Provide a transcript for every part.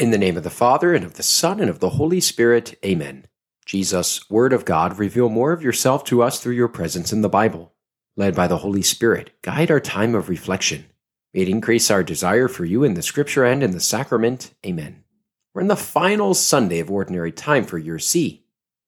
In the name of the Father, and of the Son, and of the Holy Spirit, Amen. Jesus, Word of God, reveal more of yourself to us through your presence in the Bible. Led by the Holy Spirit, guide our time of reflection. May it increase our desire for you in the Scripture and in the sacrament. Amen. We're in the final Sunday of Ordinary Time for Year C.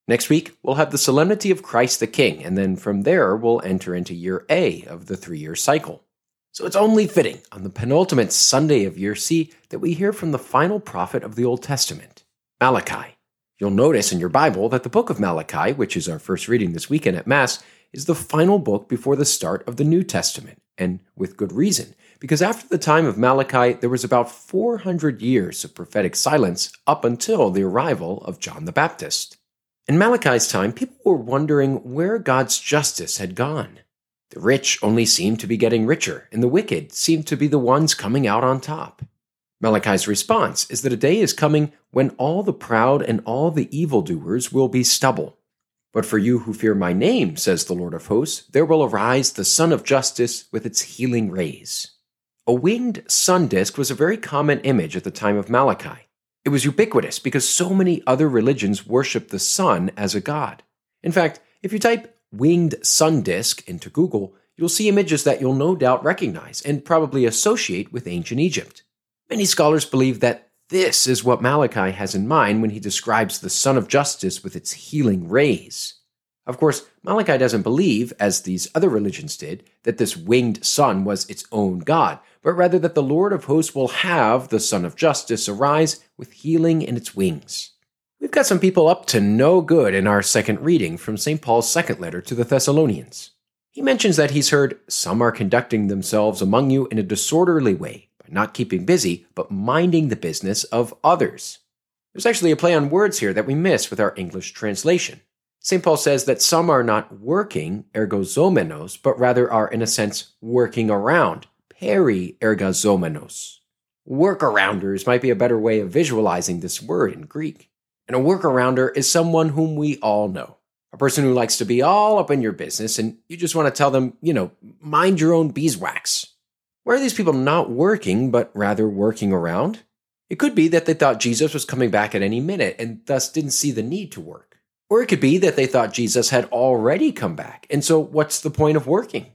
Next week, we'll have the Solemnity of Christ the King, and then from there, we'll enter into Year A of the three year cycle. So it's only fitting on the penultimate Sunday of Year C that we hear from the final prophet of the Old Testament, Malachi. You'll notice in your Bible that the book of Malachi, which is our first reading this weekend at Mass, is the final book before the start of the New Testament, and with good reason, because after the time of Malachi, there was about 400 years of prophetic silence up until the arrival of John the Baptist. In Malachi's time, people were wondering where God's justice had gone. The rich only seem to be getting richer, and the wicked seem to be the ones coming out on top. Malachi's response is that a day is coming when all the proud and all the evildoers will be stubble. But for you who fear my name, says the Lord of hosts, there will arise the Sun of Justice with its healing rays. A winged sun disk was a very common image at the time of Malachi. It was ubiquitous because so many other religions worship the sun as a god. In fact, if you type winged sun disk into Google, you'll see images that you'll no doubt recognize and probably associate with ancient Egypt. Many scholars believe that this is what Malachi has in mind when he describes the Sun of Justice with its healing rays. Of course, Malachi doesn't believe, as these other religions did, that this winged sun was its own God, but rather that the Lord of hosts will have the Sun of Justice arise with healing in its wings. We've got some people up to no good in our second reading from St. Paul's second letter to the Thessalonians. He mentions that he's heard some are conducting themselves among you in a disorderly way, by not keeping busy, but minding the business of others. There's actually a play on words here that we miss with our English translation. St. Paul says that some are not working, ergozomenos, but rather are, in a sense, working around, peri ergozomenos. Workarounders might be a better way of visualizing this word in Greek. And a workarounder is someone whom we all know. A person who likes to be all up in your business and you just want to tell them, you know, mind your own beeswax. Why are these people not working, but rather working around? It could be that they thought Jesus was coming back at any minute and thus didn't see the need to work. Or it could be that they thought Jesus had already come back, and so what's the point of working?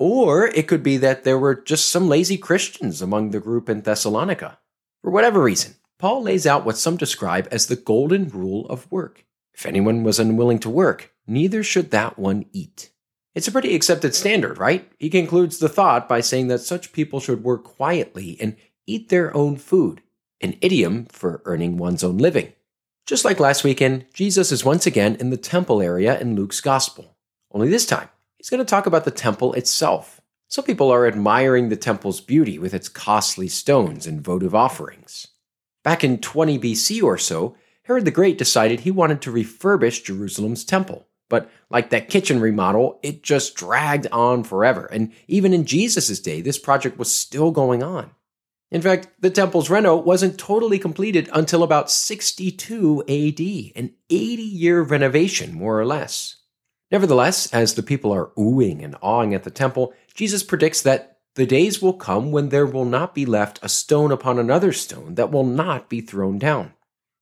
Or it could be that there were just some lazy Christians among the group in Thessalonica. For whatever reason, Paul lays out what some describe as the golden rule of work. If anyone was unwilling to work, neither should that one eat. It's a pretty accepted standard, right? He concludes the thought by saying that such people should work quietly and eat their own food, an idiom for earning one's own living. Just like last weekend, Jesus is once again in the temple area in Luke's gospel. Only this time, he's going to talk about the temple itself. Some people are admiring the temple's beauty with its costly stones and votive offerings. Back in 20 BC or so, Herod the Great decided he wanted to refurbish Jerusalem's temple. But like that kitchen remodel, it just dragged on forever. And even in Jesus' day, this project was still going on. In fact, the temple's reno wasn't totally completed until about 62 AD, an 80 year renovation, more or less. Nevertheless, as the people are oohing and awing at the temple, Jesus predicts that the days will come when there will not be left a stone upon another stone that will not be thrown down.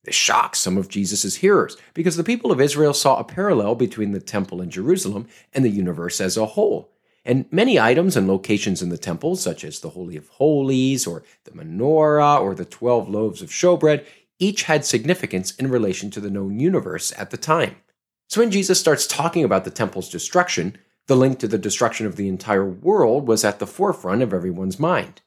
This shocks some of Jesus' hearers because the people of Israel saw a parallel between the temple in Jerusalem and the universe as a whole. And many items and locations in the temple, such as the Holy of Holies or the menorah or the 12 loaves of showbread, each had significance in relation to the known universe at the time. So when Jesus starts talking about the temple's destruction, the link to the destruction of the entire world was at the forefront of everyone's mind.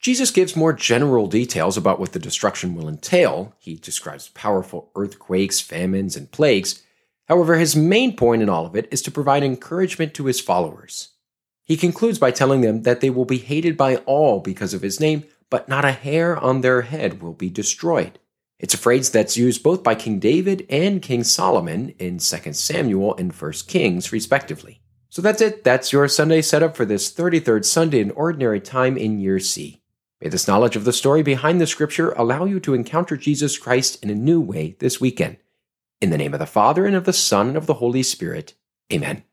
Jesus gives more general details about what the destruction will entail. He describes powerful earthquakes, famines, and plagues. However, his main point in all of it is to provide encouragement to his followers. He concludes by telling them that they will be hated by all because of his name, but not a hair on their head will be destroyed. It's a phrase that's used both by King David and King Solomon in 2 Samuel and 1 Kings, respectively. So that's it. That's your Sunday setup for this 33rd Sunday in Ordinary Time in Year C. May this knowledge of the story behind the scripture allow you to encounter Jesus Christ in a new way this weekend. In the name of the Father, and of the Son, and of the Holy Spirit. Amen.